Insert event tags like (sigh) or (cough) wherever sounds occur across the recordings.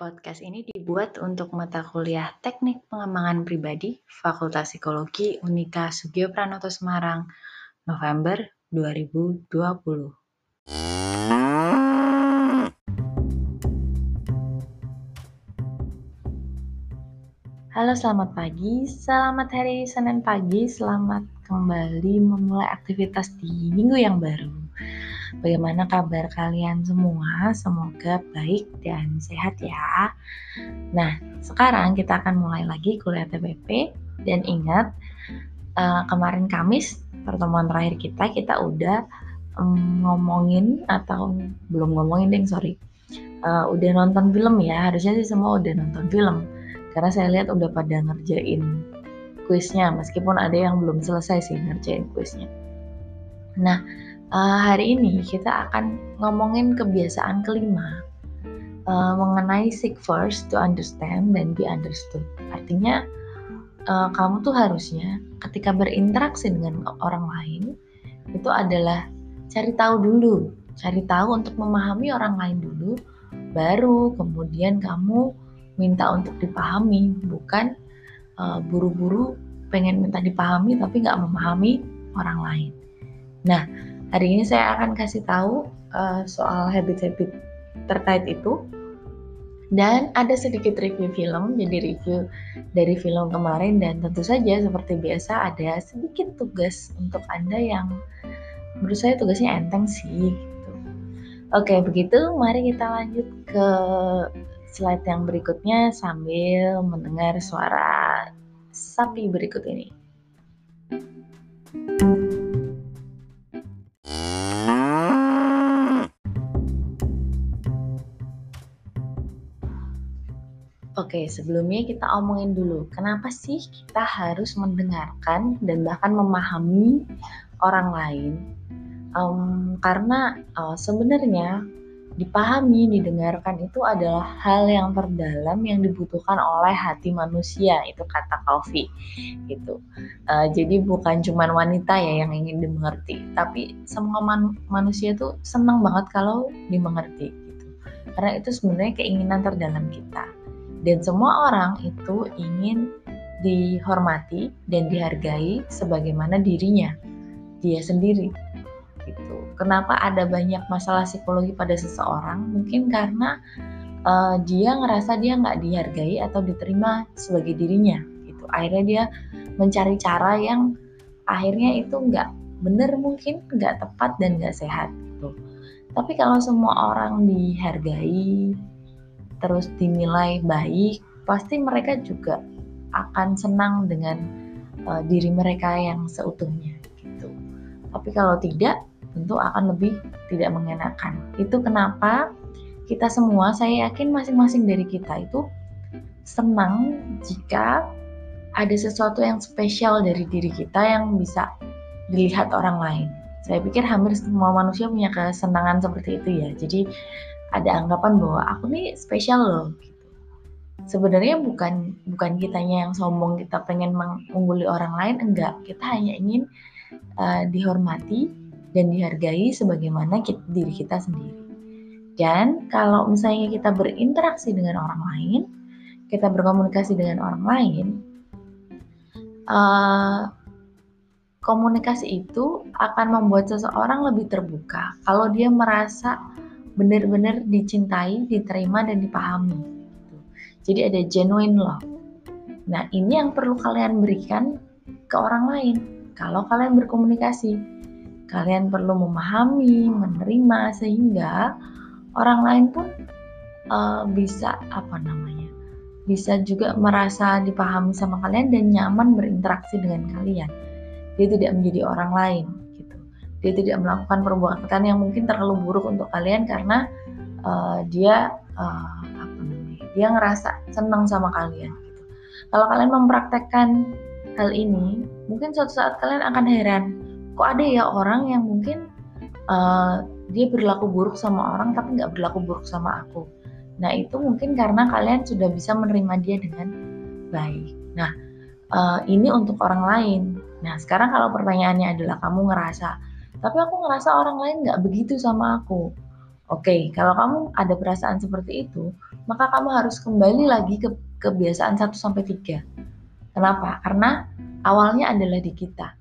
Podcast ini dibuat untuk mata kuliah Teknik Pengembangan Pribadi Fakultas Psikologi Unika Sugio Pranoto Semarang, November 2020. Halo, selamat pagi. Selamat hari Senin pagi. Selamat kembali memulai aktivitas di minggu yang baru. Bagaimana kabar kalian semua? Semoga baik dan sehat ya. Nah, sekarang kita akan mulai lagi kuliah TPP dan ingat uh, kemarin Kamis pertemuan terakhir kita kita udah um, ngomongin atau belum ngomongin deh sorry uh, udah nonton film ya harusnya sih semua udah nonton film karena saya lihat udah pada ngerjain kuisnya meskipun ada yang belum selesai sih ngerjain kuisnya. Nah, Uh, hari ini kita akan ngomongin kebiasaan kelima uh, mengenai seek first to understand dan be understood. Artinya uh, kamu tuh harusnya ketika berinteraksi dengan orang lain itu adalah cari tahu dulu, cari tahu untuk memahami orang lain dulu, baru kemudian kamu minta untuk dipahami, bukan buru-buru uh, pengen minta dipahami tapi nggak memahami orang lain. Nah, Hari ini saya akan kasih tahu uh, soal habit-habit terkait itu dan ada sedikit review film, jadi review dari film kemarin dan tentu saja seperti biasa ada sedikit tugas untuk Anda yang menurut saya tugasnya enteng sih. Gitu. Oke, begitu mari kita lanjut ke slide yang berikutnya sambil mendengar suara sapi berikut ini. Oke, sebelumnya kita omongin dulu, kenapa sih kita harus mendengarkan dan bahkan memahami orang lain? Um, karena uh, sebenarnya dipahami, didengarkan itu adalah hal yang terdalam yang dibutuhkan oleh hati manusia, itu kata Kofi. Gitu. Uh, jadi bukan cuma wanita ya yang ingin dimengerti, tapi semua man manusia tuh senang banget kalau dimengerti. Gitu. Karena itu sebenarnya keinginan terdalam kita dan semua orang itu ingin dihormati dan dihargai sebagaimana dirinya dia sendiri gitu. Kenapa ada banyak masalah psikologi pada seseorang? Mungkin karena uh, dia ngerasa dia nggak dihargai atau diterima sebagai dirinya gitu. Akhirnya dia mencari cara yang akhirnya itu nggak benar mungkin nggak tepat dan nggak sehat gitu. Tapi kalau semua orang dihargai terus dinilai baik, pasti mereka juga akan senang dengan uh, diri mereka yang seutuhnya gitu. Tapi kalau tidak, tentu akan lebih tidak mengenakan. Itu kenapa kita semua, saya yakin masing-masing dari kita itu senang jika ada sesuatu yang spesial dari diri kita yang bisa dilihat orang lain. Saya pikir hampir semua manusia punya kesenangan seperti itu ya. Jadi ada anggapan bahwa aku nih spesial loh gitu. Sebenarnya bukan bukan kitanya yang sombong kita pengen mengungguli orang lain enggak kita hanya ingin uh, dihormati dan dihargai sebagaimana kita, diri kita sendiri. Dan kalau misalnya kita berinteraksi dengan orang lain, kita berkomunikasi dengan orang lain, uh, komunikasi itu akan membuat seseorang lebih terbuka. Kalau dia merasa benar-benar dicintai, diterima dan dipahami. Jadi ada genuine love. Nah ini yang perlu kalian berikan ke orang lain. Kalau kalian berkomunikasi, kalian perlu memahami, menerima sehingga orang lain pun uh, bisa apa namanya, bisa juga merasa dipahami sama kalian dan nyaman berinteraksi dengan kalian. Dia tidak menjadi orang lain, dia tidak melakukan perbuatan yang mungkin terlalu buruk untuk kalian karena uh, dia uh, apa namanya dia ngerasa senang sama kalian gitu. Kalau kalian mempraktekkan hal ini, mungkin suatu saat kalian akan heran, kok ada ya orang yang mungkin uh, dia berlaku buruk sama orang tapi nggak berlaku buruk sama aku. Nah itu mungkin karena kalian sudah bisa menerima dia dengan baik. Nah uh, ini untuk orang lain. Nah sekarang kalau pertanyaannya adalah kamu ngerasa tapi aku ngerasa orang lain nggak begitu sama aku Oke, kalau kamu ada perasaan seperti itu, maka kamu harus kembali lagi ke kebiasaan 1 sampai 3. Kenapa? Karena awalnya adalah di kita.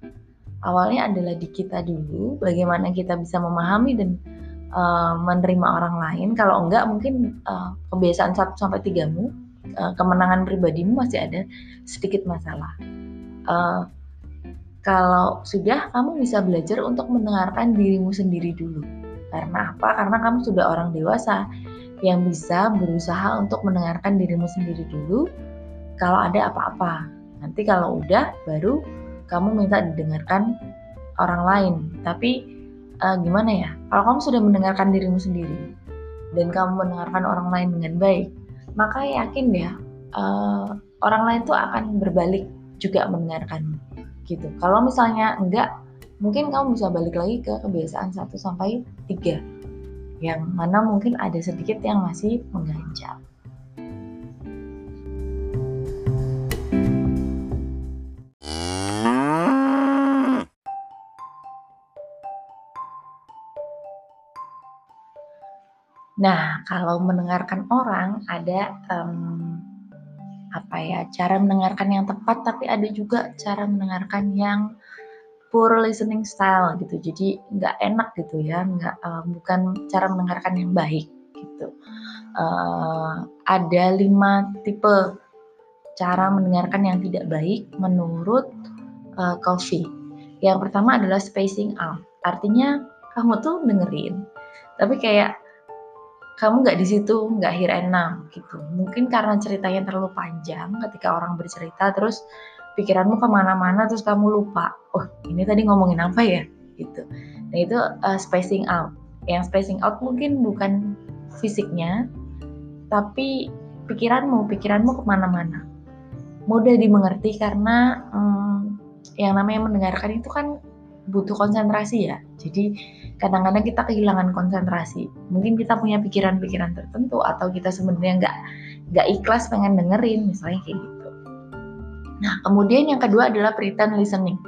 Awalnya adalah di kita dulu, bagaimana kita bisa memahami dan uh, menerima orang lain. Kalau enggak, mungkin uh, kebiasaan 1 sampai 3-mu, uh, kemenangan pribadimu masih ada sedikit masalah. Uh, kalau sudah, kamu bisa belajar untuk mendengarkan dirimu sendiri dulu karena apa? Karena kamu sudah orang dewasa yang bisa berusaha untuk mendengarkan dirimu sendiri dulu kalau ada apa-apa. Nanti kalau udah baru kamu minta didengarkan orang lain. Tapi uh, gimana ya? Kalau kamu sudah mendengarkan dirimu sendiri dan kamu mendengarkan orang lain dengan baik, maka yakin ya uh, orang lain tuh akan berbalik juga mendengarkanmu gitu. Kalau misalnya enggak, mungkin kamu bisa balik lagi ke kebiasaan 1 sampai 3 yang mana mungkin ada sedikit yang masih mengganjal. Nah, kalau mendengarkan orang ada um, apa ya cara mendengarkan yang tepat, tapi ada juga cara mendengarkan yang poor listening style gitu. Jadi nggak enak gitu ya nggak uh, bukan cara mendengarkan yang baik gitu. Uh, ada lima tipe cara mendengarkan yang tidak baik menurut uh, Coffee. Yang pertama adalah spacing out. Artinya kamu tuh dengerin tapi kayak kamu nggak di situ nggak hear and gitu. Mungkin karena ceritanya terlalu panjang ketika orang bercerita terus pikiranmu ke mana-mana terus kamu lupa oh ini tadi ngomongin apa ya? Gitu. Nah itu uh, spacing out. Yang spacing out mungkin bukan fisiknya tapi pikiranmu pikiranmu ke mana-mana. Mudah dimengerti karena um, yang namanya mendengarkan itu kan butuh konsentrasi ya. Jadi kadang-kadang kita kehilangan konsentrasi mungkin kita punya pikiran-pikiran tertentu atau kita sebenarnya nggak nggak ikhlas pengen dengerin misalnya kayak gitu Nah, kemudian yang kedua adalah pretend listening.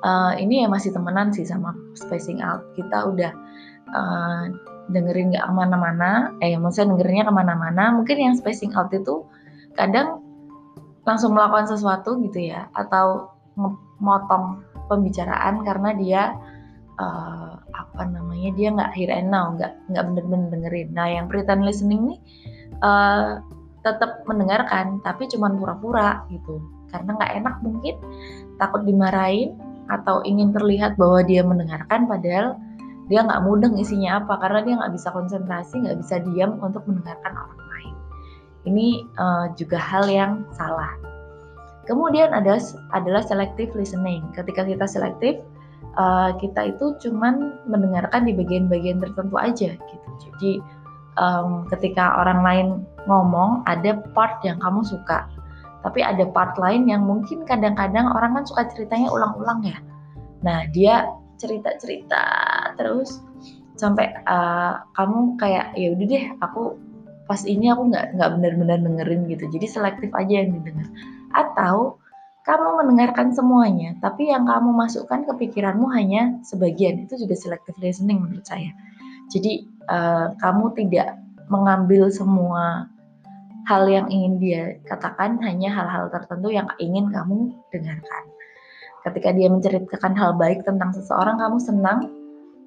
Uh, ini ya masih temenan sih sama spacing out. Kita udah uh, dengerin nggak ke mana-mana, eh maksudnya dengerinnya ke mana-mana. Mungkin yang spacing out itu kadang langsung melakukan sesuatu gitu ya, atau motong pembicaraan karena dia uh, apa namanya dia nggak hear and now, nggak nggak bener-bener dengerin. Nah, yang pretend listening nih uh, tetap mendengarkan, tapi cuma pura-pura gitu. Karena nggak enak mungkin takut dimarahin atau ingin terlihat bahwa dia mendengarkan padahal dia nggak mudeng isinya apa. Karena dia nggak bisa konsentrasi nggak bisa diam untuk mendengarkan orang lain. Ini uh, juga hal yang salah. Kemudian ada adalah selective listening. Ketika kita selektif uh, kita itu cuman mendengarkan di bagian-bagian tertentu aja gitu. Jadi um, ketika orang lain ngomong ada part yang kamu suka. Tapi ada part lain yang mungkin kadang-kadang orang kan suka ceritanya ulang-ulang ya. Nah dia cerita-cerita terus sampai uh, kamu kayak ya udah deh aku pas ini aku nggak nggak benar-benar dengerin gitu. Jadi selektif aja yang didengar. Atau kamu mendengarkan semuanya tapi yang kamu masukkan ke pikiranmu hanya sebagian itu juga selective listening menurut saya jadi uh, kamu tidak mengambil semua hal yang ingin dia katakan hanya hal-hal tertentu yang ingin kamu dengarkan. Ketika dia menceritakan hal baik tentang seseorang, kamu senang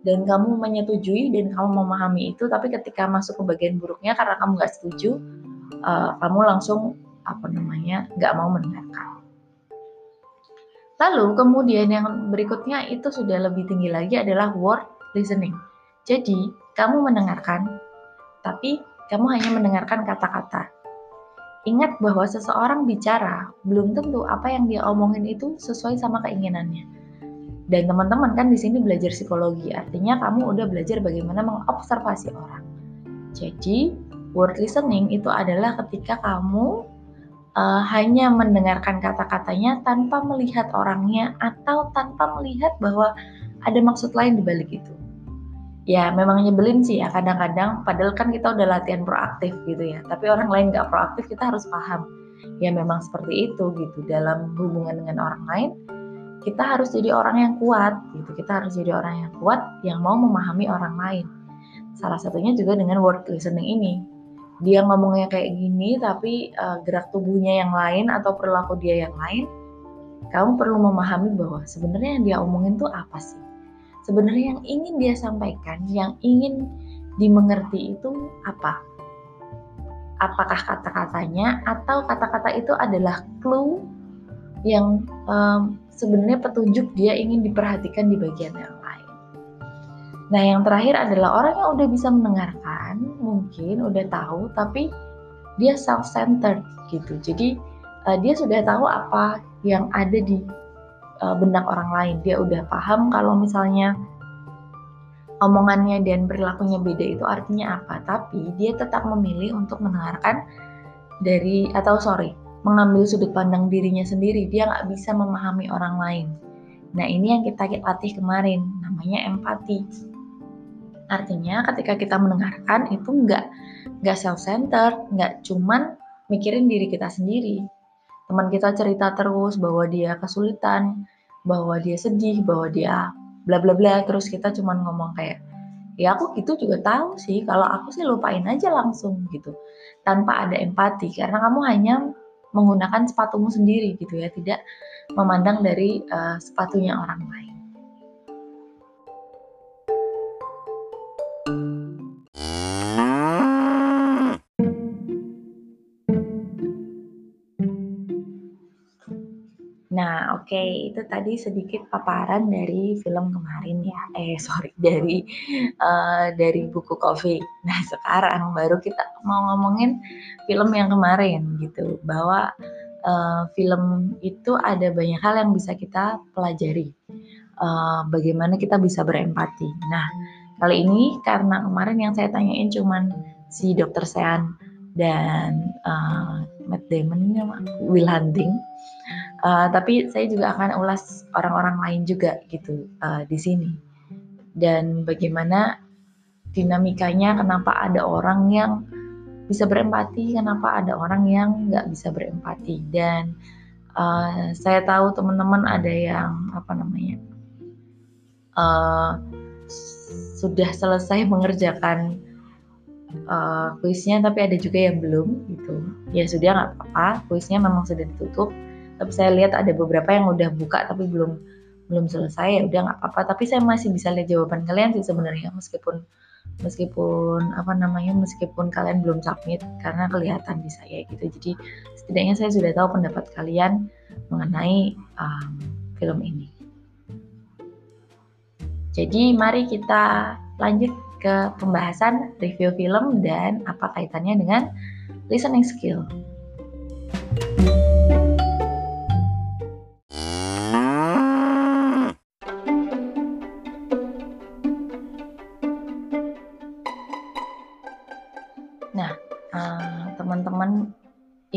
dan kamu menyetujui dan kamu memahami itu. Tapi ketika masuk ke bagian buruknya karena kamu nggak setuju, uh, kamu langsung apa namanya nggak mau mendengarkan. Lalu kemudian yang berikutnya itu sudah lebih tinggi lagi adalah word listening. Jadi kamu mendengarkan, tapi kamu hanya mendengarkan kata-kata. Ingat bahwa seseorang bicara, belum tentu apa yang dia omongin itu sesuai sama keinginannya. Dan teman-teman kan di sini belajar psikologi, artinya kamu udah belajar bagaimana mengobservasi orang. Jadi, word listening itu adalah ketika kamu uh, hanya mendengarkan kata-katanya tanpa melihat orangnya atau tanpa melihat bahwa ada maksud lain di balik itu. Ya memang nyebelin sih ya kadang-kadang padahal kan kita udah latihan proaktif gitu ya. Tapi orang lain nggak proaktif kita harus paham. Ya memang seperti itu gitu. Dalam hubungan dengan orang lain kita harus jadi orang yang kuat gitu. Kita harus jadi orang yang kuat yang mau memahami orang lain. Salah satunya juga dengan word listening ini dia ngomongnya kayak gini tapi uh, gerak tubuhnya yang lain atau perilaku dia yang lain kamu perlu memahami bahwa sebenarnya yang dia omongin tuh apa sih sebenarnya yang ingin dia sampaikan yang ingin dimengerti itu apa apakah kata-katanya atau kata-kata itu adalah clue yang um, sebenarnya petunjuk dia ingin diperhatikan di bagian yang. Nah, yang terakhir adalah orang yang udah bisa mendengarkan, mungkin udah tahu, tapi dia self-centered gitu. Jadi uh, dia sudah tahu apa yang ada di uh, benak orang lain. Dia udah paham kalau misalnya omongannya dan perilakunya beda itu artinya apa. Tapi dia tetap memilih untuk mendengarkan dari atau sorry mengambil sudut pandang dirinya sendiri. Dia nggak bisa memahami orang lain. Nah ini yang kita latih kemarin, namanya empati. Artinya ketika kita mendengarkan itu nggak nggak self-centered, nggak cuman mikirin diri kita sendiri. Teman kita cerita terus bahwa dia kesulitan, bahwa dia sedih, bahwa dia bla bla bla, terus kita cuman ngomong kayak ya aku gitu juga tahu sih kalau aku sih lupain aja langsung gitu tanpa ada empati karena kamu hanya menggunakan sepatumu sendiri gitu ya, tidak memandang dari uh, sepatunya orang lain. Oke, itu tadi sedikit paparan dari film kemarin ya. Eh, sorry, dari uh, dari buku Coffee. Nah, sekarang baru kita mau ngomongin film yang kemarin gitu, bahwa uh, film itu ada banyak hal yang bisa kita pelajari. Uh, bagaimana kita bisa berempati. Nah, kali ini karena kemarin yang saya tanyain cuman si Dokter Sean dan uh, Matt Damon, Will Hunting Uh, tapi saya juga akan ulas orang-orang lain juga gitu uh, di sini. Dan bagaimana dinamikanya, kenapa ada orang yang bisa berempati, kenapa ada orang yang nggak bisa berempati. Dan uh, saya tahu teman-teman ada yang apa namanya uh, sudah selesai mengerjakan uh, kuisnya, tapi ada juga yang belum gitu. Ya sudah nggak apa-apa, kuisnya memang sudah ditutup tapi saya lihat ada beberapa yang udah buka tapi belum belum selesai. Ya udah nggak apa-apa. Tapi saya masih bisa lihat jawaban kalian sih sebenarnya meskipun meskipun apa namanya meskipun kalian belum submit karena kelihatan di saya gitu. Jadi setidaknya saya sudah tahu pendapat kalian mengenai um, film ini. Jadi mari kita lanjut ke pembahasan review film dan apa kaitannya dengan listening skill.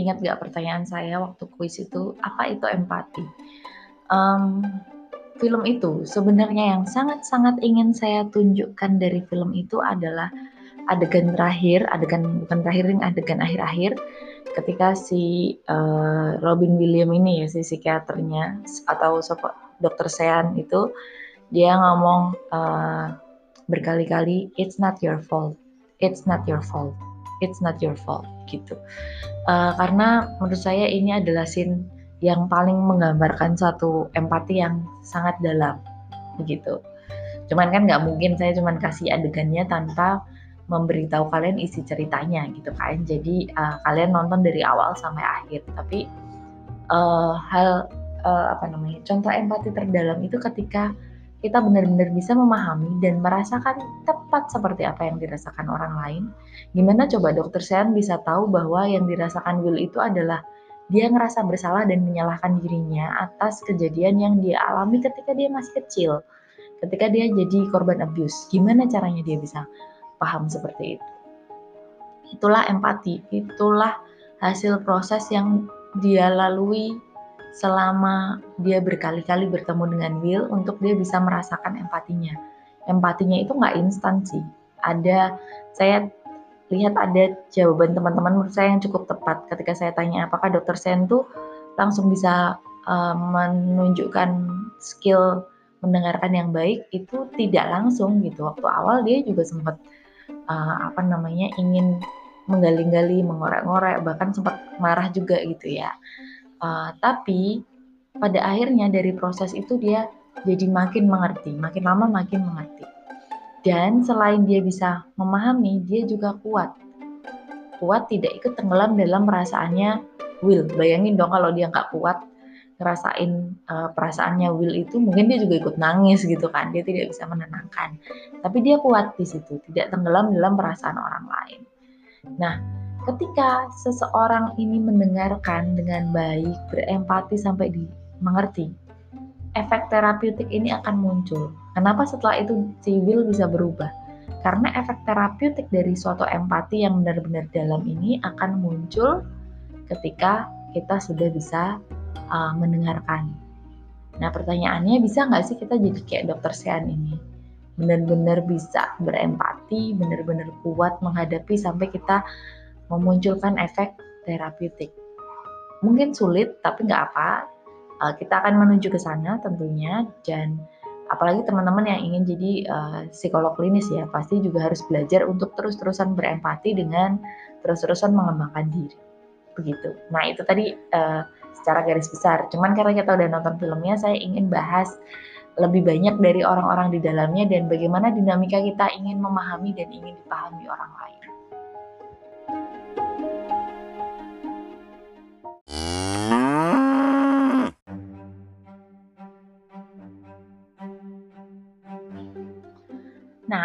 Ingat gak pertanyaan saya waktu kuis itu? Apa itu empati? Um, film itu sebenarnya yang sangat-sangat ingin saya tunjukkan dari film itu adalah adegan terakhir, adegan bukan terakhir, adegan akhir-akhir ketika si uh, Robin William ini ya si psikiaternya atau dokter Sean itu dia ngomong uh, berkali-kali it's not your fault, it's not your fault, it's not your fault gitu. Uh, karena menurut saya ini adalah scene yang paling menggambarkan satu empati yang sangat dalam begitu cuman kan nggak mungkin saya cuman kasih adegannya tanpa memberitahu kalian isi ceritanya gitu kan. Jadi uh, kalian nonton dari awal sampai akhir. Tapi uh, hal uh, apa namanya contoh empati terdalam itu ketika kita benar-benar bisa memahami dan merasakan tepat seperti apa yang dirasakan orang lain, gimana coba dokter Sean bisa tahu bahwa yang dirasakan Will itu adalah dia ngerasa bersalah dan menyalahkan dirinya atas kejadian yang dia alami ketika dia masih kecil, ketika dia jadi korban abuse. Gimana caranya dia bisa paham seperti itu? Itulah empati, itulah hasil proses yang dia lalui selama dia berkali-kali bertemu dengan Will untuk dia bisa merasakan empatinya. Empatinya itu nggak instan sih. Ada saya lihat ada jawaban teman-teman menurut saya yang cukup tepat ketika saya tanya apakah dokter Sen tuh langsung bisa uh, menunjukkan skill mendengarkan yang baik itu tidak langsung gitu. Waktu awal dia juga sempat uh, apa namanya ingin menggali-gali, mengorek-ngorek, bahkan sempat marah juga gitu ya. Uh, tapi pada akhirnya dari proses itu dia jadi makin mengerti, makin lama makin mengerti. Dan selain dia bisa memahami, dia juga kuat. Kuat tidak ikut tenggelam dalam perasaannya Will. Bayangin dong kalau dia nggak kuat ngerasain uh, perasaannya Will itu, mungkin dia juga ikut nangis gitu kan. Dia tidak bisa menenangkan. Tapi dia kuat di situ, tidak tenggelam dalam perasaan orang lain. Nah, ketika seseorang ini mendengarkan dengan baik, berempati sampai dimengerti, efek terapeutik ini akan muncul. Kenapa setelah itu si Will bisa berubah? Karena efek terapeutik dari suatu empati yang benar-benar dalam ini akan muncul ketika kita sudah bisa uh, mendengarkan. Nah pertanyaannya bisa nggak sih kita jadi kayak dokter Sean ini? Benar-benar bisa berempati, benar-benar kuat menghadapi sampai kita memunculkan efek terapeutik. Mungkin sulit, tapi nggak apa uh, kita akan menuju ke sana tentunya dan apalagi teman-teman yang ingin jadi uh, psikolog klinis ya pasti juga harus belajar untuk terus-terusan berempati dengan terus-terusan mengembangkan diri begitu. Nah itu tadi uh, secara garis besar. Cuman karena kita udah nonton filmnya, saya ingin bahas lebih banyak dari orang-orang di dalamnya dan bagaimana dinamika kita ingin memahami dan ingin dipahami orang lain.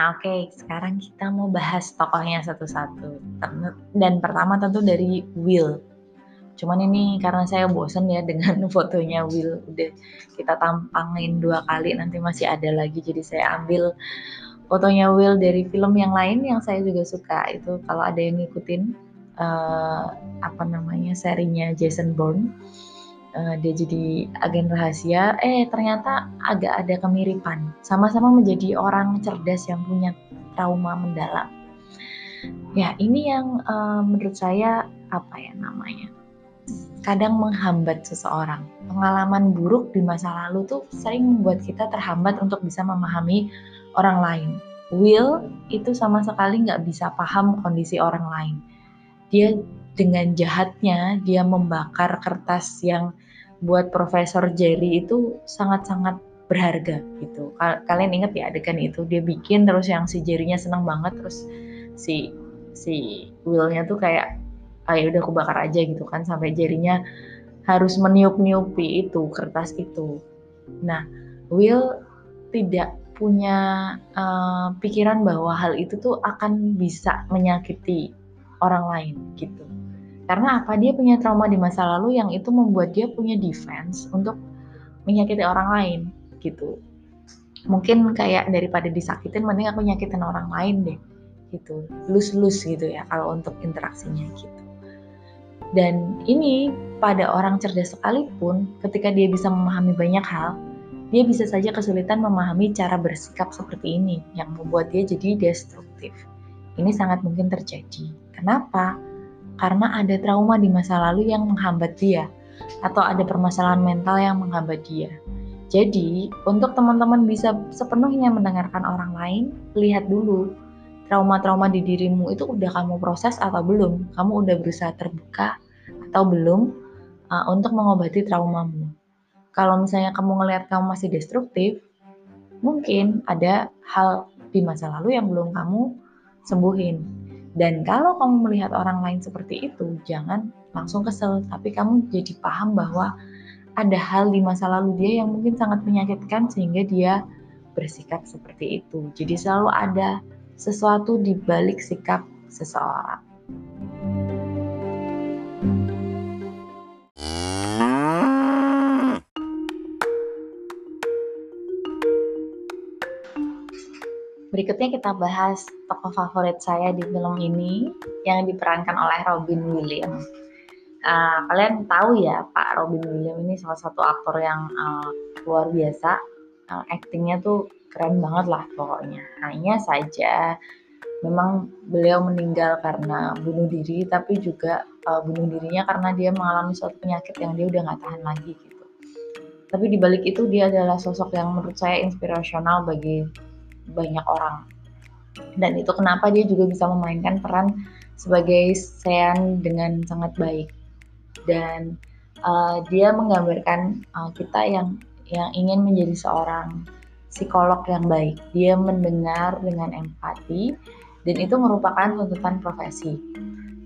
Nah, oke, okay. sekarang kita mau bahas tokohnya satu-satu. Dan pertama tentu dari Will. Cuman ini karena saya bosen ya dengan (laughs) fotonya Will. Udah kita tampangin dua kali, nanti masih ada lagi. Jadi saya ambil fotonya Will dari film yang lain yang saya juga suka. Itu kalau ada yang ngikutin uh, apa namanya serinya Jason Bourne uh, dia jadi agen rahasia. Eh ternyata agak ada kemiripan. Sama-sama menjadi orang cerdas yang punya trauma mendalam. Ya ini yang uh, menurut saya apa ya namanya? Kadang menghambat seseorang. Pengalaman buruk di masa lalu tuh sering membuat kita terhambat untuk bisa memahami orang lain. Will itu sama sekali nggak bisa paham kondisi orang lain. Dia dengan jahatnya dia membakar kertas yang buat Profesor Jerry itu sangat-sangat berharga gitu. Kalian inget ya adegan itu dia bikin terus yang si Jerry-nya senang banget terus si si Will-nya tuh kayak ah ya udah aku bakar aja gitu kan sampai Jerry-nya harus meniup-niupi itu kertas itu. Nah, Will tidak punya uh, pikiran bahwa hal itu tuh akan bisa menyakiti orang lain gitu. Karena apa? Dia punya trauma di masa lalu yang itu membuat dia punya defense untuk menyakiti orang lain gitu. Mungkin kayak daripada disakitin mending aku nyakitin orang lain deh gitu. Lus-lus gitu ya kalau untuk interaksinya gitu. Dan ini pada orang cerdas sekalipun ketika dia bisa memahami banyak hal, dia bisa saja kesulitan memahami cara bersikap seperti ini yang membuat dia jadi destruktif. Ini sangat mungkin terjadi. Kenapa? Karena ada trauma di masa lalu yang menghambat dia atau ada permasalahan mental yang menghambat dia. Jadi, untuk teman-teman bisa sepenuhnya mendengarkan orang lain, lihat dulu trauma-trauma di dirimu itu udah kamu proses atau belum? Kamu udah berusaha terbuka atau belum uh, untuk mengobati traumamu? Kalau misalnya kamu ngelihat kamu masih destruktif, mungkin ada hal di masa lalu yang belum kamu sembuhin. Dan kalau kamu melihat orang lain seperti itu, jangan langsung kesel, tapi kamu jadi paham bahwa ada hal di masa lalu dia yang mungkin sangat menyakitkan sehingga dia bersikap seperti itu. Jadi selalu ada sesuatu di balik sikap seseorang. Berikutnya kita bahas tokoh favorit saya di film ini yang diperankan oleh Robin Williams. Uh, kalian tahu ya Pak Robin Williams ini salah satu aktor yang uh, luar biasa. Uh, actingnya tuh keren banget lah pokoknya. Hanya saja memang beliau meninggal karena bunuh diri, tapi juga uh, bunuh dirinya karena dia mengalami suatu penyakit yang dia udah nggak tahan lagi gitu. Tapi dibalik itu dia adalah sosok yang menurut saya inspirasional bagi banyak orang. Dan itu kenapa dia juga bisa memainkan peran sebagai Sean dengan sangat baik. Dan uh, dia menggambarkan uh, kita yang yang ingin menjadi seorang psikolog yang baik. Dia mendengar dengan empati dan itu merupakan tuntutan profesi.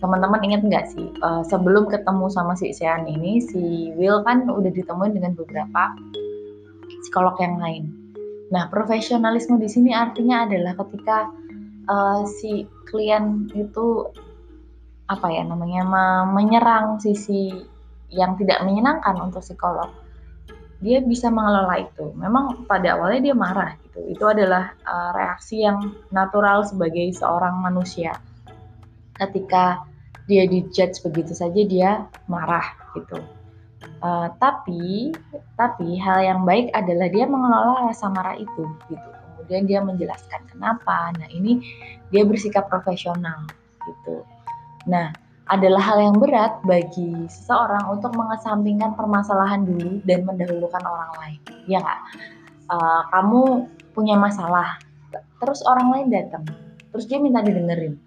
Teman-teman ingat nggak sih uh, sebelum ketemu sama si Sean ini si Will kan udah ditemuin dengan beberapa psikolog yang lain nah profesionalisme di sini artinya adalah ketika uh, si klien itu apa ya namanya menyerang sisi yang tidak menyenangkan untuk psikolog dia bisa mengelola itu. Memang pada awalnya dia marah gitu. Itu adalah uh, reaksi yang natural sebagai seorang manusia. Ketika dia dijudge begitu saja dia marah gitu uh, tapi tapi hal yang baik adalah dia mengelola rasa marah itu gitu kemudian dia menjelaskan kenapa. Nah, ini dia bersikap profesional gitu. Nah, adalah hal yang berat bagi seseorang untuk mengesampingkan permasalahan dulu dan mendahulukan orang lain. Ya? Uh, kamu punya masalah, terus orang lain datang, terus dia minta didengerin.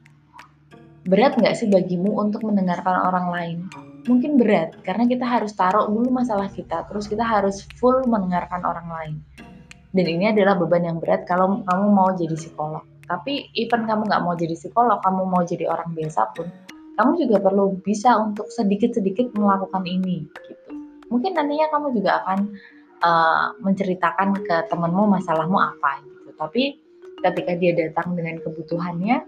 Berat nggak sih bagimu untuk mendengarkan orang lain? Mungkin berat, karena kita harus taruh dulu masalah kita, terus kita harus full mendengarkan orang lain. Dan ini adalah beban yang berat kalau kamu mau jadi psikolog. Tapi even kamu nggak mau jadi psikolog kamu mau jadi orang biasa pun kamu juga perlu bisa untuk sedikit-sedikit melakukan ini gitu. Mungkin nantinya kamu juga akan uh, menceritakan ke temenmu masalahmu apa gitu. Tapi ketika dia datang dengan kebutuhannya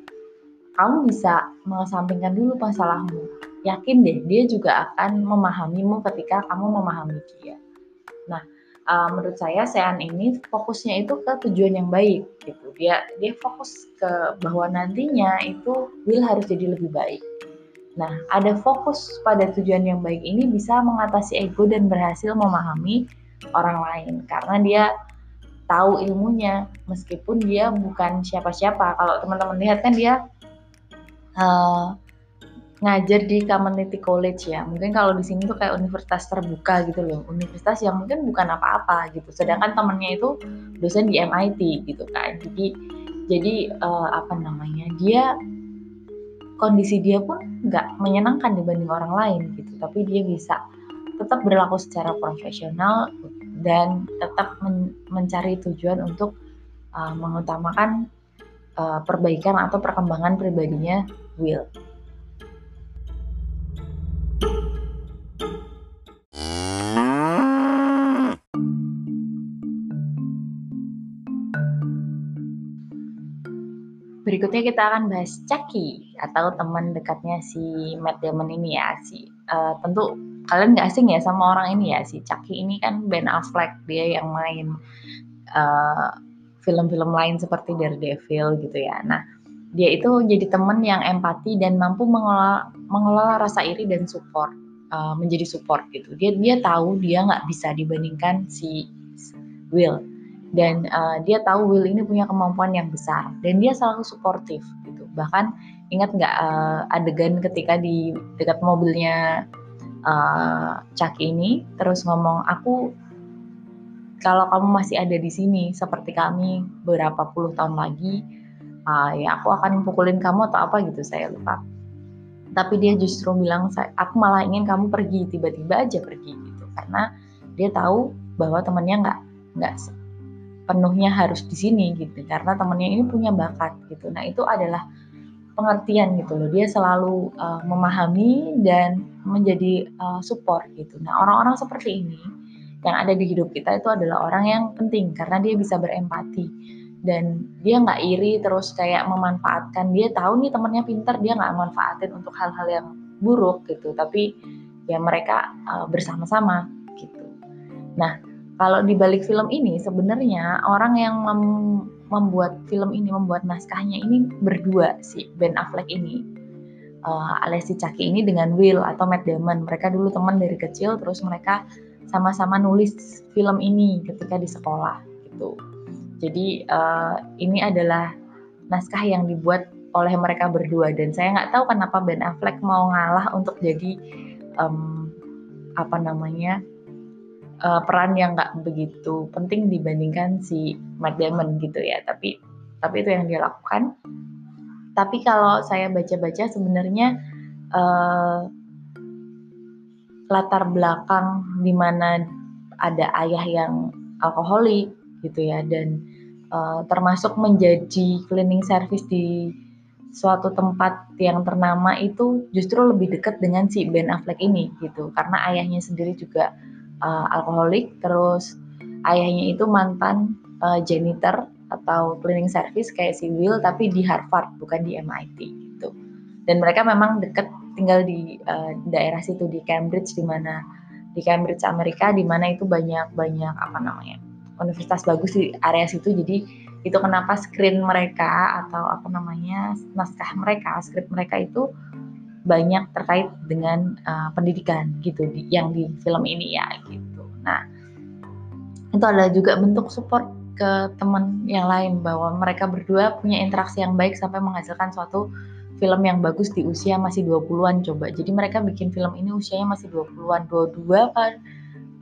kamu bisa mengesampingkan dulu masalahmu yakin deh dia juga akan memahamimu ketika kamu memahami dia nah uh, menurut saya Sean ini fokusnya itu ke tujuan yang baik gitu. Dia dia fokus ke bahwa nantinya itu Will harus jadi lebih baik. Nah, ada fokus pada tujuan yang baik ini bisa mengatasi ego dan berhasil memahami orang lain karena dia tahu ilmunya meskipun dia bukan siapa-siapa. Kalau teman-teman lihat kan dia uh, ngajar di community college ya. Mungkin kalau di sini tuh kayak universitas terbuka gitu loh. Universitas yang mungkin bukan apa-apa gitu. Sedangkan temennya itu dosen di MIT gitu kan. Jadi jadi uh, apa namanya? Dia kondisi dia pun nggak menyenangkan dibanding orang lain gitu. Tapi dia bisa tetap berlaku secara profesional dan tetap men mencari tujuan untuk uh, mengutamakan uh, perbaikan atau perkembangan pribadinya Will. Berikutnya kita akan bahas Chucky atau teman dekatnya si Matt Damon ini ya. Si uh, tentu kalian nggak asing ya sama orang ini ya si Chucky ini kan Ben Affleck dia yang main uh, film-film lain seperti Daredevil gitu ya. Nah dia itu jadi teman yang empati dan mampu mengelola, mengelola rasa iri dan support uh, menjadi support gitu. Dia dia tahu dia nggak bisa dibandingkan si Will dan uh, dia tahu Will ini punya kemampuan yang besar. Dan dia selalu suportif gitu. Bahkan ingat nggak uh, adegan ketika di dekat mobilnya uh, Chucky ini terus ngomong aku kalau kamu masih ada di sini seperti kami beberapa puluh tahun lagi uh, ya aku akan pukulin kamu atau apa gitu. Saya lupa. Tapi dia justru bilang aku malah ingin kamu pergi tiba-tiba aja pergi gitu. Karena dia tahu bahwa temannya nggak nggak penuhnya harus di sini gitu karena temennya ini punya bakat gitu. Nah itu adalah pengertian gitu loh. Dia selalu uh, memahami dan menjadi uh, support gitu. Nah orang-orang seperti ini yang ada di hidup kita itu adalah orang yang penting karena dia bisa berempati. Dan dia nggak iri terus kayak memanfaatkan. Dia tahu nih temennya pinter dia nggak manfaatin untuk hal-hal yang buruk gitu. Tapi ya mereka uh, bersama-sama gitu. Nah kalau di balik film ini sebenarnya orang yang mem membuat film ini, membuat naskahnya ini berdua si Ben Affleck ini. Uh, alias si Chucky ini dengan Will atau Matt Damon. Mereka dulu teman dari kecil terus mereka sama-sama nulis film ini ketika di sekolah gitu. Jadi uh, ini adalah naskah yang dibuat oleh mereka berdua dan saya nggak tahu kenapa Ben Affleck mau ngalah untuk jadi um, apa namanya uh, peran yang nggak begitu penting dibandingkan si Matt Damon gitu ya. Tapi tapi itu yang dia lakukan. Tapi kalau saya baca-baca sebenarnya uh, latar belakang di mana ada ayah yang alkoholik gitu ya dan uh, termasuk menjadi cleaning service di suatu tempat yang ternama itu justru lebih dekat dengan si Ben Affleck ini gitu. Karena ayahnya sendiri juga uh, alkoholik terus ayahnya itu mantan uh, janitor atau cleaning service kayak si Will tapi di Harvard bukan di MIT gitu. Dan mereka memang dekat tinggal di uh, daerah situ di Cambridge di mana di Cambridge Amerika di mana itu banyak banyak apa namanya universitas bagus di area situ. Jadi itu kenapa screen mereka atau apa namanya naskah mereka skrip mereka itu banyak terkait dengan uh, pendidikan gitu di, yang di film ini ya gitu nah itu adalah juga bentuk support ke teman yang lain bahwa mereka berdua punya interaksi yang baik sampai menghasilkan suatu film yang bagus di usia masih 20-an coba. Jadi mereka bikin film ini usianya masih 20-an, 22 kan.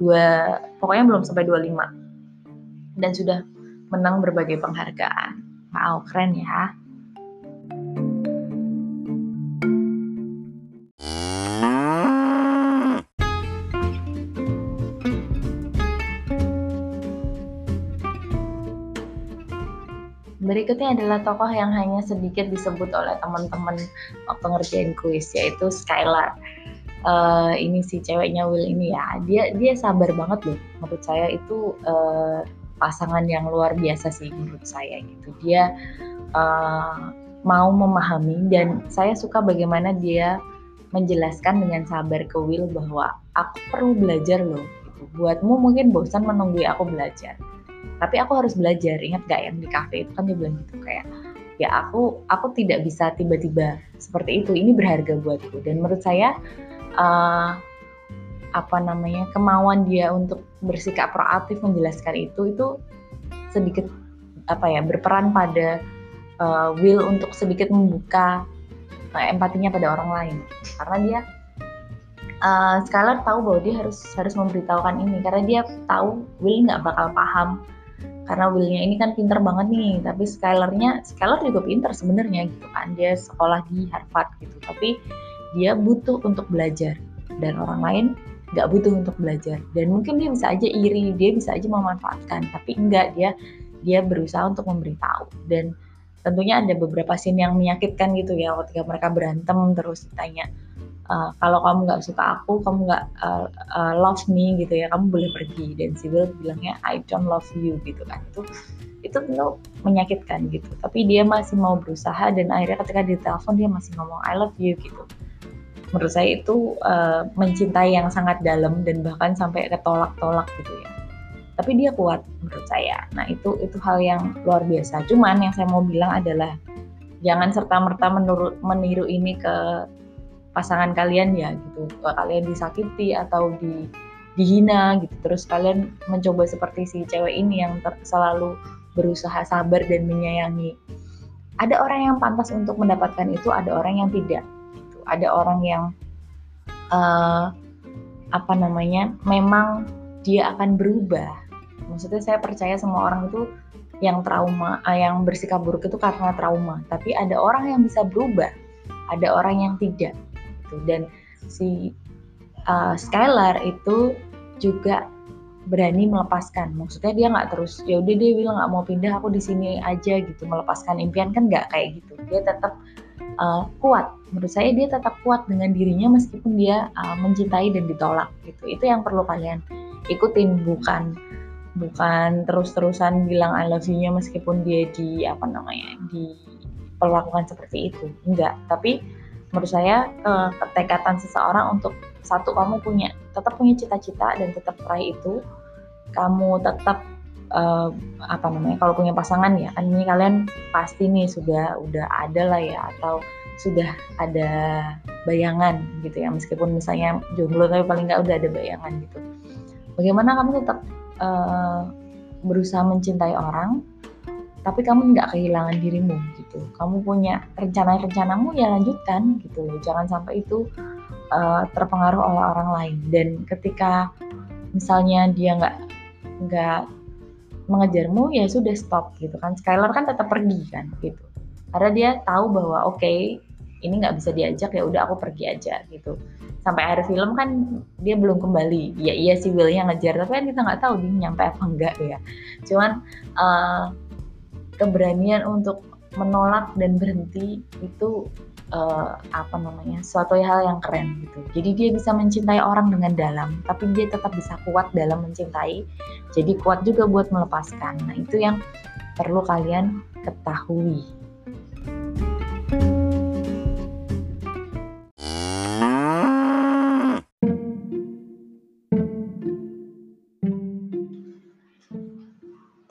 Dua pokoknya belum sampai 25. Dan sudah menang berbagai penghargaan. Wow, keren ya. Berikutnya adalah tokoh yang hanya sedikit disebut oleh teman-teman waktu kuis yaitu Skylar. Uh, ini si ceweknya Will ini ya, dia dia sabar banget loh. Menurut saya itu uh, pasangan yang luar biasa sih menurut saya gitu dia uh, mau memahami dan saya suka bagaimana dia menjelaskan dengan sabar ke Will bahwa aku perlu belajar loh gitu. buatmu mungkin bosan menunggu aku belajar tapi aku harus belajar. Ingat gak yang di cafe itu kan dia bilang gitu kayak ya aku aku tidak bisa tiba-tiba seperti itu. Ini berharga buatku. Dan menurut saya uh, apa namanya kemauan dia untuk bersikap proaktif menjelaskan itu itu sedikit apa ya berperan pada uh, will untuk sedikit membuka uh, empatinya pada orang lain. Karena dia uh, Skylar tahu bahwa dia harus harus memberitahukan ini karena dia tahu Will nggak bakal paham. Karena Willnya ini kan pinter banget nih tapi Skylarnya Skylar juga pinter sebenarnya gitu kan. Dia sekolah di Harvard gitu tapi dia butuh untuk belajar. Dan orang lain nggak butuh untuk belajar. Dan mungkin dia bisa aja iri dia bisa aja memanfaatkan tapi enggak dia dia berusaha untuk memberitahu. Dan tentunya ada beberapa scene yang menyakitkan gitu ya ketika mereka berantem terus ditanya uh, kalau kamu nggak suka aku kamu nggak uh, uh, love me gitu ya kamu boleh pergi. Dan si Will bilangnya I don't love you gitu kan. Itu itu tentu menyakitkan gitu. Tapi dia masih mau berusaha dan akhirnya ketika ditelepon dia masih ngomong I love you gitu. Menurut saya itu uh, mencintai yang sangat dalam dan bahkan sampai ketolak-tolak gitu ya. Tapi dia kuat menurut saya. Nah itu itu hal yang luar biasa. Cuman yang saya mau bilang adalah jangan serta merta meniru ini ke pasangan kalian ya gitu. Kalian disakiti atau di dihina gitu. Terus kalian mencoba seperti si cewek ini yang selalu berusaha sabar dan menyayangi. Ada orang yang pantas untuk mendapatkan itu ada orang yang tidak ada orang yang uh, apa namanya memang dia akan berubah. Maksudnya saya percaya semua orang itu yang trauma uh, yang bersikap buruk itu karena trauma. Tapi ada orang yang bisa berubah ada orang yang tidak gitu dan si uh, Skylar itu juga berani melepaskan maksudnya dia nggak terus ya udah dia bilang nggak mau pindah aku di sini aja gitu melepaskan impian kan nggak kayak gitu dia tetap uh, kuat. Menurut saya dia tetap kuat dengan dirinya meskipun dia uh, mencintai dan ditolak gitu. Itu yang perlu kalian ikutin bukan bukan terus-terusan bilang I love you-nya meskipun dia di apa namanya diperlakukan seperti itu. Enggak, tapi menurut saya uh, ketekatan seseorang untuk satu kamu punya tetap punya cita-cita dan tetap raih itu kamu tetap uh, apa namanya kalau punya pasangan ya ini kalian pasti nih sudah udah ada lah ya atau sudah ada bayangan gitu ya meskipun misalnya jomblo tapi paling nggak udah ada bayangan gitu. Bagaimana kamu tetap uh, berusaha mencintai orang tapi kamu nggak kehilangan dirimu gitu. Kamu punya rencana-rencanamu ya lanjutkan gitu loh. Jangan sampai itu uh, terpengaruh oleh orang lain. Dan ketika misalnya dia nggak nggak mengejarmu ya sudah stop gitu kan. Skylar kan tetap pergi kan gitu. Karena dia tahu bahwa oke okay, ini nggak bisa diajak ya udah aku pergi aja gitu. Sampai akhir film kan dia belum kembali. Ya iya sih Willnya ngejar. Tapi kan kita nggak tahu dia nyampe apa enggak ya. Cuman uh, keberanian untuk menolak dan berhenti itu uh, apa namanya suatu hal yang keren gitu. Jadi dia bisa mencintai orang dengan dalam, tapi dia tetap bisa kuat dalam mencintai. Jadi kuat juga buat melepaskan. Nah itu yang perlu kalian ketahui.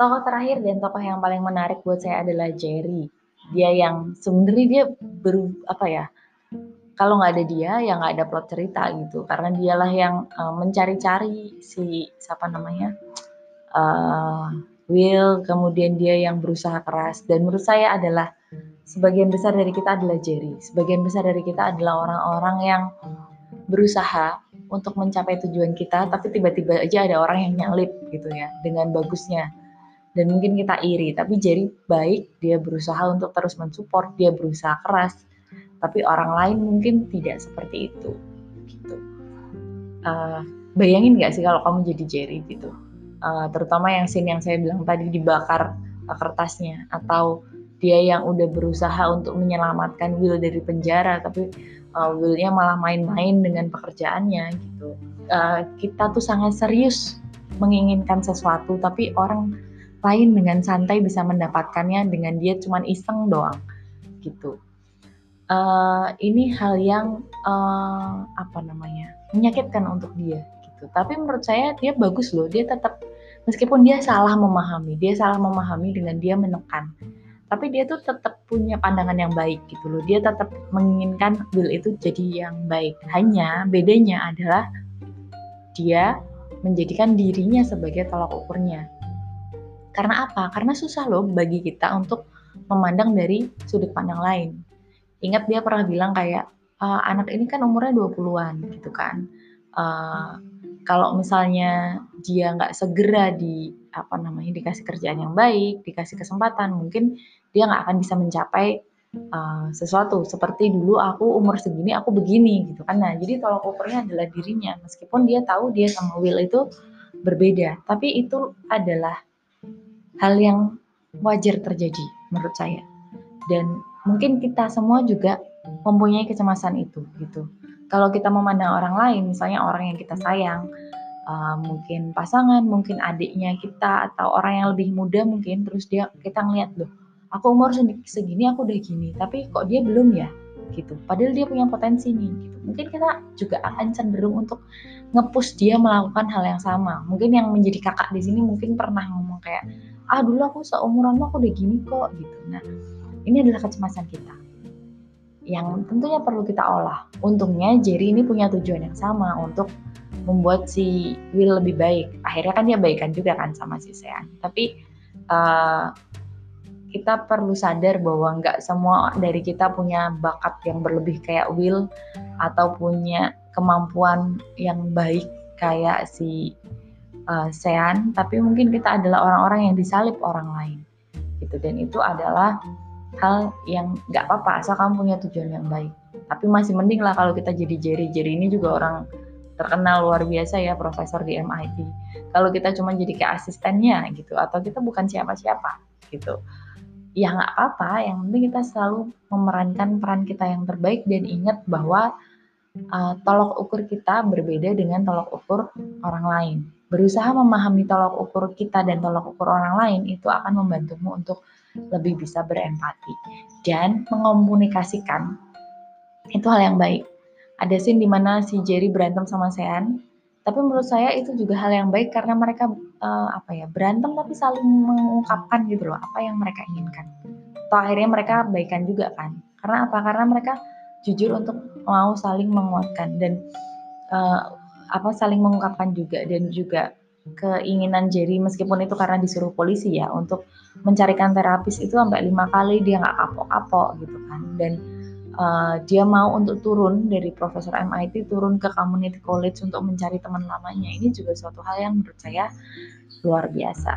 Tokoh terakhir dan tokoh yang paling menarik buat saya adalah Jerry. Dia yang sebenarnya dia ber apa ya kalau nggak ada dia ya nggak ada plot cerita gitu. Karena dialah yang uh, mencari-cari si siapa namanya uh, Will kemudian dia yang berusaha keras. Dan menurut saya adalah sebagian besar dari kita adalah Jerry. Sebagian besar dari kita adalah orang-orang yang berusaha untuk mencapai tujuan kita tapi tiba-tiba aja ada orang yang nyalip gitu ya dengan bagusnya dan mungkin kita iri tapi Jerry baik dia berusaha untuk terus mensupport dia berusaha keras. Tapi orang lain mungkin tidak seperti itu gitu. Uh, bayangin nggak sih kalau kamu jadi Jerry gitu? Uh, terutama yang scene yang saya bilang tadi dibakar kertasnya. Atau dia yang udah berusaha untuk menyelamatkan Will dari penjara tapi uh, Willnya malah main-main dengan pekerjaannya gitu. Uh, kita tuh sangat serius menginginkan sesuatu tapi orang lain dengan santai bisa mendapatkannya dengan dia cuman iseng doang gitu. Uh, ini hal yang uh, apa namanya menyakitkan untuk dia gitu. Tapi menurut saya dia bagus loh. Dia tetap meskipun dia salah memahami, dia salah memahami dengan dia menekan. Tapi dia tuh tetap punya pandangan yang baik gitu loh. Dia tetap menginginkan Will itu jadi yang baik. Hanya bedanya adalah dia menjadikan dirinya sebagai tolak ukurnya karena apa? Karena susah loh bagi kita untuk memandang dari sudut pandang lain. Ingat dia pernah bilang kayak, e, anak ini kan umurnya 20-an gitu kan. Uh, kalau misalnya dia nggak segera di apa namanya dikasih kerjaan yang baik, dikasih kesempatan, mungkin dia nggak akan bisa mencapai uh, sesuatu. Seperti dulu aku umur segini aku begini gitu kan. Nah jadi tolak ukurnya adalah dirinya. Meskipun dia tahu dia sama Will itu berbeda, tapi itu adalah hal yang wajar terjadi menurut saya. Dan mungkin kita semua juga mempunyai kecemasan itu gitu. Kalau kita memandang orang lain, misalnya orang yang kita sayang, uh, mungkin pasangan, mungkin adiknya kita atau orang yang lebih muda mungkin terus dia kita ngeliat loh, aku umur segini aku udah gini, tapi kok dia belum ya? gitu. Padahal dia punya potensi nih gitu. Mungkin kita juga akan cenderung untuk ngepush dia melakukan hal yang sama. Mungkin yang menjadi kakak di sini mungkin pernah ngomong kayak ah dulu aku seumuran aku udah gini kok gitu. Nah ini adalah kecemasan kita. Yang tentunya perlu kita olah. Untungnya Jerry ini punya tujuan yang sama untuk membuat si Will lebih baik. Akhirnya kan dia baikan juga kan sama si Sean. Tapi uh, kita perlu sadar bahwa nggak semua dari kita punya bakat yang berlebih kayak Will atau punya kemampuan yang baik kayak si uh, sean, tapi mungkin kita adalah orang-orang yang disalib orang lain, gitu. Dan itu adalah hal yang nggak apa-apa asal kamu punya tujuan yang baik. Tapi masih mending lah kalau kita jadi Jerry. Jerry ini juga orang terkenal luar biasa ya, profesor di MIT. Kalau kita cuma jadi kayak asistennya gitu, atau kita bukan siapa-siapa gitu, ya nggak apa-apa. Yang penting kita selalu memerankan peran kita yang terbaik dan ingat bahwa uh, tolok ukur kita berbeda dengan tolok ukur orang lain berusaha memahami tolak ukur kita dan tolak ukur orang lain itu akan membantumu untuk lebih bisa berempati dan mengomunikasikan itu hal yang baik. Ada scene di mana si Jerry berantem sama Sean, tapi menurut saya itu juga hal yang baik karena mereka uh, apa ya berantem tapi saling mengungkapkan gitu loh apa yang mereka inginkan. Atau akhirnya mereka baikan juga kan. Karena apa? Karena mereka jujur untuk mau saling menguatkan dan uh, apa saling mengungkapkan juga dan juga keinginan Jerry meskipun itu karena disuruh polisi ya untuk mencarikan terapis itu sampai lima kali dia nggak kapok-kapok gitu kan dan uh, dia mau untuk turun dari profesor MIT turun ke community college untuk mencari teman lamanya ini juga suatu hal yang menurut saya luar biasa.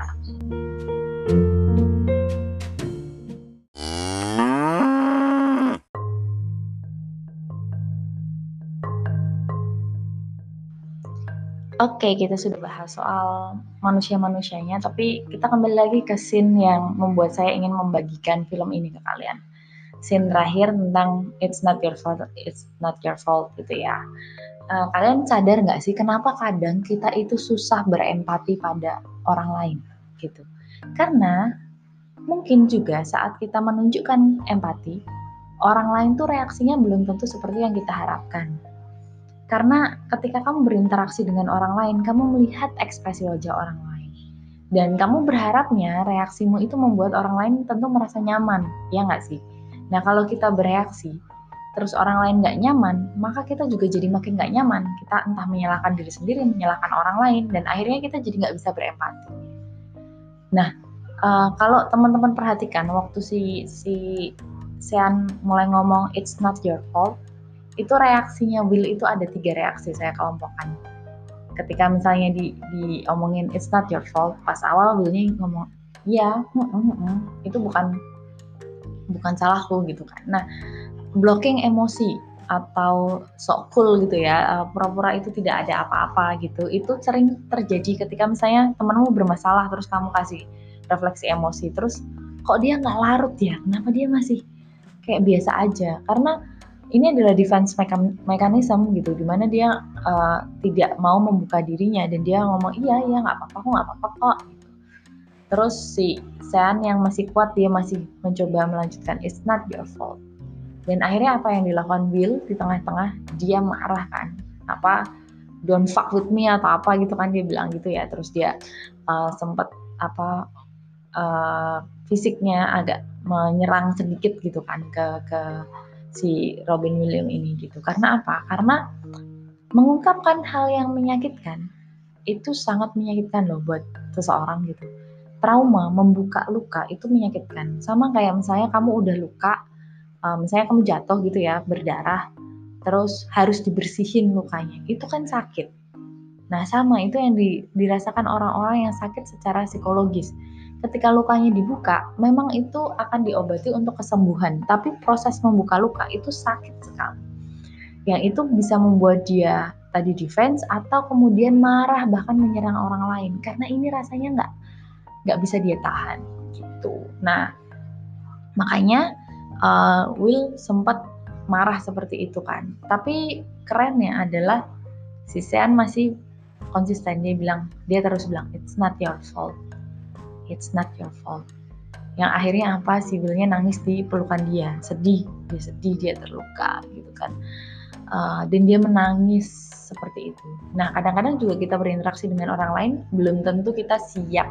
Oke, kita sudah bahas soal manusia-manusianya, tapi kita kembali lagi ke scene yang membuat saya ingin membagikan film ini ke kalian. Scene terakhir tentang it's not your fault, it's not your fault gitu ya. Uh, kalian sadar nggak sih kenapa kadang kita itu susah berempati pada orang lain gitu? Karena mungkin juga saat kita menunjukkan empati, orang lain tuh reaksinya belum tentu seperti yang kita harapkan karena ketika kamu berinteraksi dengan orang lain, kamu melihat ekspresi wajah orang lain. Dan kamu berharapnya reaksimu itu membuat orang lain tentu merasa nyaman, ya nggak sih? Nah kalau kita bereaksi, terus orang lain nggak nyaman, maka kita juga jadi makin nggak nyaman. Kita entah menyalahkan diri sendiri, menyalahkan orang lain, dan akhirnya kita jadi nggak bisa berempati. Nah, uh, kalau teman-teman perhatikan waktu si si Sean mulai ngomong it's not your fault, itu reaksinya Will itu ada tiga reaksi saya kelompokkan. Ketika misalnya di diomongin it's not your fault pas awal Willnya ngomong iya mm, mm, mm, itu bukan bukan salahku gitu kan. Nah blocking emosi atau sok cool gitu ya eh, pura-pura itu tidak ada apa-apa gitu itu sering terjadi ketika misalnya temenmu bermasalah terus kamu kasih refleksi emosi terus kok dia nggak larut ya? Kenapa dia masih kayak biasa aja? Karena ini adalah defense mechanism gitu di mana dia uh, tidak mau membuka dirinya dan dia ngomong iya iya nggak apa-apa kok nggak apa-apa kok gitu. terus si Sean yang masih kuat dia masih mencoba melanjutkan it's not your fault. Dan akhirnya apa yang dilakukan Will di tengah-tengah dia marah kan. Apa don't fuck with me atau apa gitu kan dia bilang gitu ya. Terus dia uh, sempat apa uh, fisiknya agak menyerang sedikit gitu kan ke ke si Robin Williams ini gitu. Karena apa? Karena mengungkapkan hal yang menyakitkan itu sangat menyakitkan loh buat seseorang gitu. Trauma, membuka luka itu menyakitkan. Sama kayak misalnya kamu udah luka, uh, misalnya kamu jatuh gitu ya, berdarah, terus harus dibersihin lukanya. Itu kan sakit. Nah, sama itu yang di, dirasakan orang-orang yang sakit secara psikologis ketika lukanya dibuka, memang itu akan diobati untuk kesembuhan. Tapi proses membuka luka itu sakit sekali. Yang itu bisa membuat dia tadi defense atau kemudian marah bahkan menyerang orang lain karena ini rasanya nggak nggak bisa dia tahan gitu. Nah makanya uh, Will sempat marah seperti itu kan. Tapi kerennya adalah si Sean masih konsisten dia bilang dia terus bilang it's not your fault it's not your fault. Yang akhirnya apa? Si Willnya nangis di pelukan dia. Sedih. Dia sedih dia terluka gitu kan. Uh, dan dia menangis seperti itu. Nah kadang-kadang juga kita berinteraksi dengan orang lain belum tentu kita siap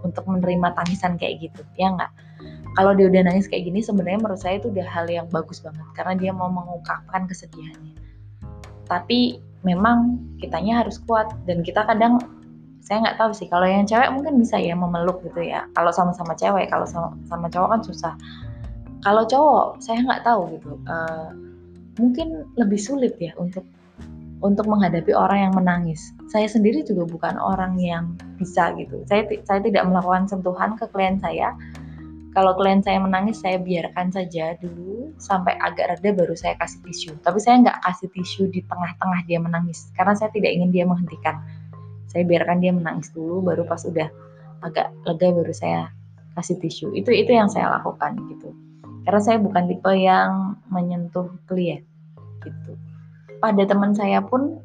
untuk menerima tangisan kayak gitu. Ya nggak? Kalau dia udah nangis kayak gini sebenarnya menurut saya itu udah hal yang bagus banget. Karena dia mau mengungkapkan kesedihannya. Tapi memang kitanya harus kuat. Dan kita kadang saya nggak tahu sih kalau yang cewek mungkin bisa ya memeluk gitu ya. Kalau sama-sama cewek kalau sama, sama cowok kan susah. Kalau cowok saya nggak tahu gitu. Uh, mungkin lebih sulit ya untuk untuk menghadapi orang yang menangis. Saya sendiri juga bukan orang yang bisa gitu. Saya saya tidak melakukan sentuhan ke klien saya. Kalau klien saya menangis saya biarkan saja dulu sampai agak reda baru saya kasih tisu. Tapi saya nggak kasih tisu di tengah-tengah dia menangis karena saya tidak ingin dia menghentikan saya biarkan dia menangis dulu baru pas udah agak lega baru saya kasih tisu. Itu itu yang saya lakukan gitu. Karena saya bukan tipe yang menyentuh klien gitu. Pada teman saya pun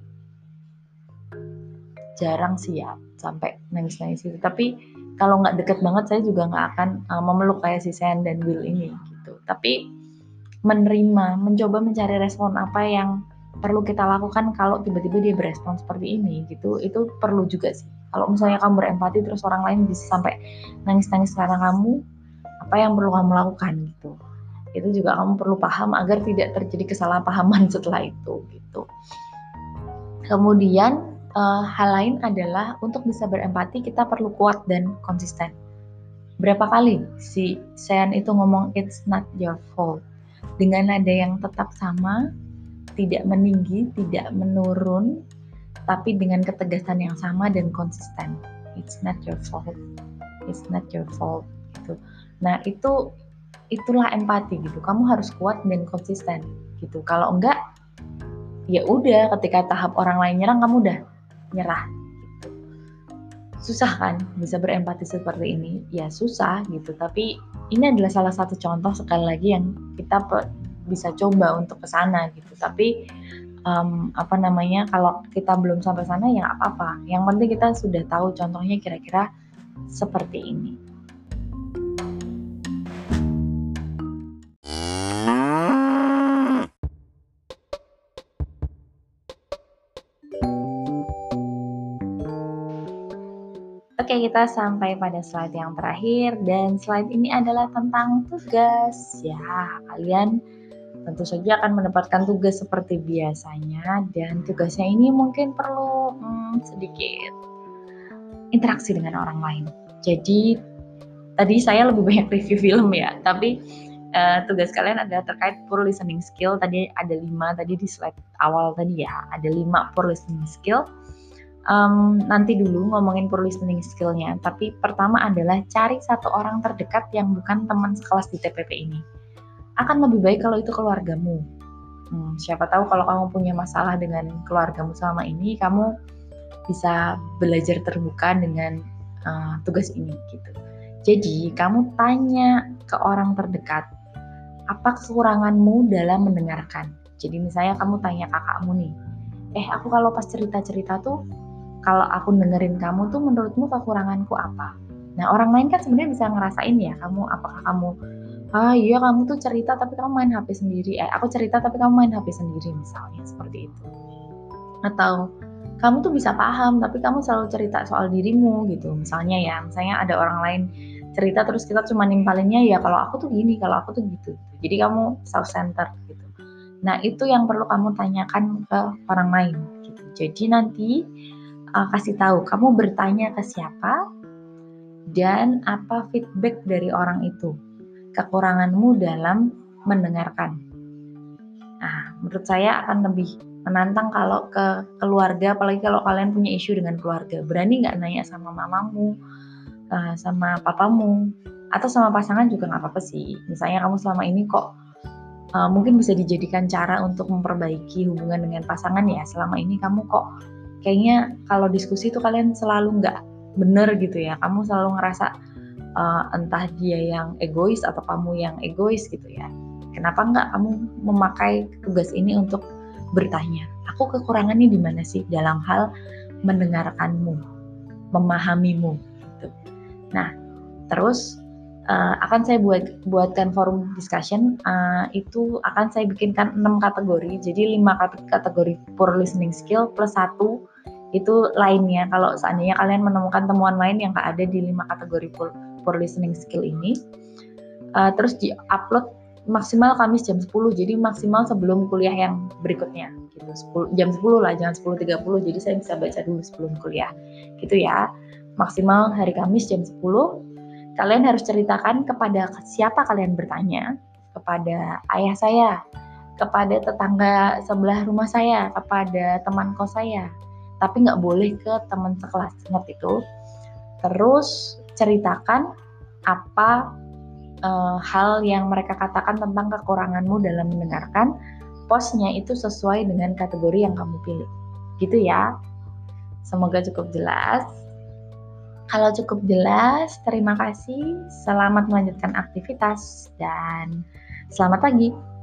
jarang siap sampai nangis-nangis itu tapi kalau nggak deket banget saya juga nggak akan uh, memeluk kayak si Sen dan Will ini gitu. Tapi menerima mencoba mencari respon apa yang perlu kita lakukan kalau tiba-tiba dia berespon seperti ini gitu. Itu perlu juga sih. Kalau misalnya kamu berempati terus orang lain bisa sampai nangis-nangis karena kamu apa yang perlu kamu lakukan gitu. Itu juga kamu perlu paham agar tidak terjadi kesalahpahaman (laughs) setelah itu gitu. Kemudian uh, hal lain adalah untuk bisa berempati kita perlu kuat dan konsisten. Berapa kali si Sean itu ngomong it's not your fault. Dengan nada yang tetap sama, tidak meninggi, tidak menurun, tapi dengan ketegasan yang sama dan konsisten. It's not your fault. It's not your fault gitu. Nah, itu itulah empati gitu. Kamu harus kuat dan konsisten gitu. Kalau enggak ya udah ketika tahap orang lain nyerang kamu udah nyerah gitu. Susah kan bisa berempati seperti ini? Ya susah gitu, tapi ini adalah salah satu contoh sekali lagi yang kita bisa coba untuk ke sana gitu. Tapi um, apa namanya kalau kita belum sampai sana ya apa-apa. Yang penting kita sudah tahu contohnya kira-kira seperti ini. Oke, kita sampai pada slide yang terakhir. Dan slide ini adalah tentang tugas. Ya, kalian tentu saja akan mendapatkan tugas seperti biasanya dan tugasnya ini mungkin perlu hmm, sedikit interaksi dengan orang lain. Jadi tadi saya lebih banyak review film ya, tapi uh, tugas kalian ada terkait poor listening skill. Tadi ada lima tadi di slide awal tadi ya, ada lima poor listening skill um, nanti dulu ngomongin poor listening skillnya. Tapi pertama adalah cari satu orang terdekat yang bukan teman sekelas di TPP ini. Akan lebih baik kalau itu keluargamu. Hmm, siapa tahu kalau kamu punya masalah dengan keluargamu selama ini, kamu bisa belajar terbuka dengan uh, tugas ini gitu. Jadi kamu tanya ke orang terdekat, apa kekuranganmu dalam mendengarkan? Jadi misalnya kamu tanya kakakmu nih, eh aku kalau pas cerita-cerita tuh kalau aku dengerin kamu tuh menurutmu kekuranganku apa? Nah orang lain kan sebenarnya bisa ngerasain ya kamu apakah kamu ah iya kamu tuh cerita tapi kamu main HP sendiri. Eh aku cerita tapi kamu main HP sendiri misalnya seperti itu. Atau kamu tuh bisa paham tapi kamu selalu cerita soal dirimu gitu. Misalnya ya misalnya ada orang lain cerita terus kita cuma nimpalinnya ya kalau aku tuh gini kalau aku tuh gitu jadi kamu self center gitu. Nah itu yang perlu kamu tanyakan ke orang lain gitu. Jadi nanti uh, kasih tahu kamu bertanya ke siapa dan apa feedback dari orang itu kekuranganmu dalam mendengarkan. Nah, menurut saya akan lebih menantang kalau ke keluarga, apalagi kalau kalian punya isu dengan keluarga. Berani nggak nanya sama mamamu, uh, sama papamu, atau sama pasangan juga nggak apa-apa sih. Misalnya kamu selama ini kok uh, mungkin bisa dijadikan cara untuk memperbaiki hubungan dengan pasangan ya. Selama ini kamu kok kayaknya kalau diskusi itu kalian selalu nggak bener gitu ya kamu selalu ngerasa uh, entah dia yang egois atau kamu yang egois gitu ya. Kenapa nggak kamu memakai tugas ini untuk bertanya aku kekurangannya di mana sih? Dalam hal mendengarkanmu memahamimu gitu. Nah terus uh, akan saya buat buatkan forum discussion uh, itu akan saya bikinkan enam kategori. Jadi lima kategori poor listening skill plus satu itu lainnya. Kalau seandainya kalian menemukan temuan lain yang gak ada di lima kategori poor, poor listening skill ini. Uh, terus di upload maksimal Kamis jam 10 jadi maksimal sebelum kuliah yang berikutnya gitu. 10, jam 10 lah jangan 10.30 jadi saya bisa baca dulu sebelum kuliah gitu ya. Maksimal hari Kamis jam 10 kalian harus ceritakan kepada siapa kalian bertanya kepada ayah saya kepada tetangga sebelah rumah saya kepada teman kos saya. Tapi nggak boleh ke teman sekelas ingat itu terus ceritakan apa e, hal yang mereka katakan tentang kekuranganmu dalam mendengarkan posnya itu sesuai dengan kategori yang kamu pilih. Gitu ya. Semoga cukup jelas. Kalau cukup jelas terima kasih. Selamat melanjutkan aktivitas dan selamat pagi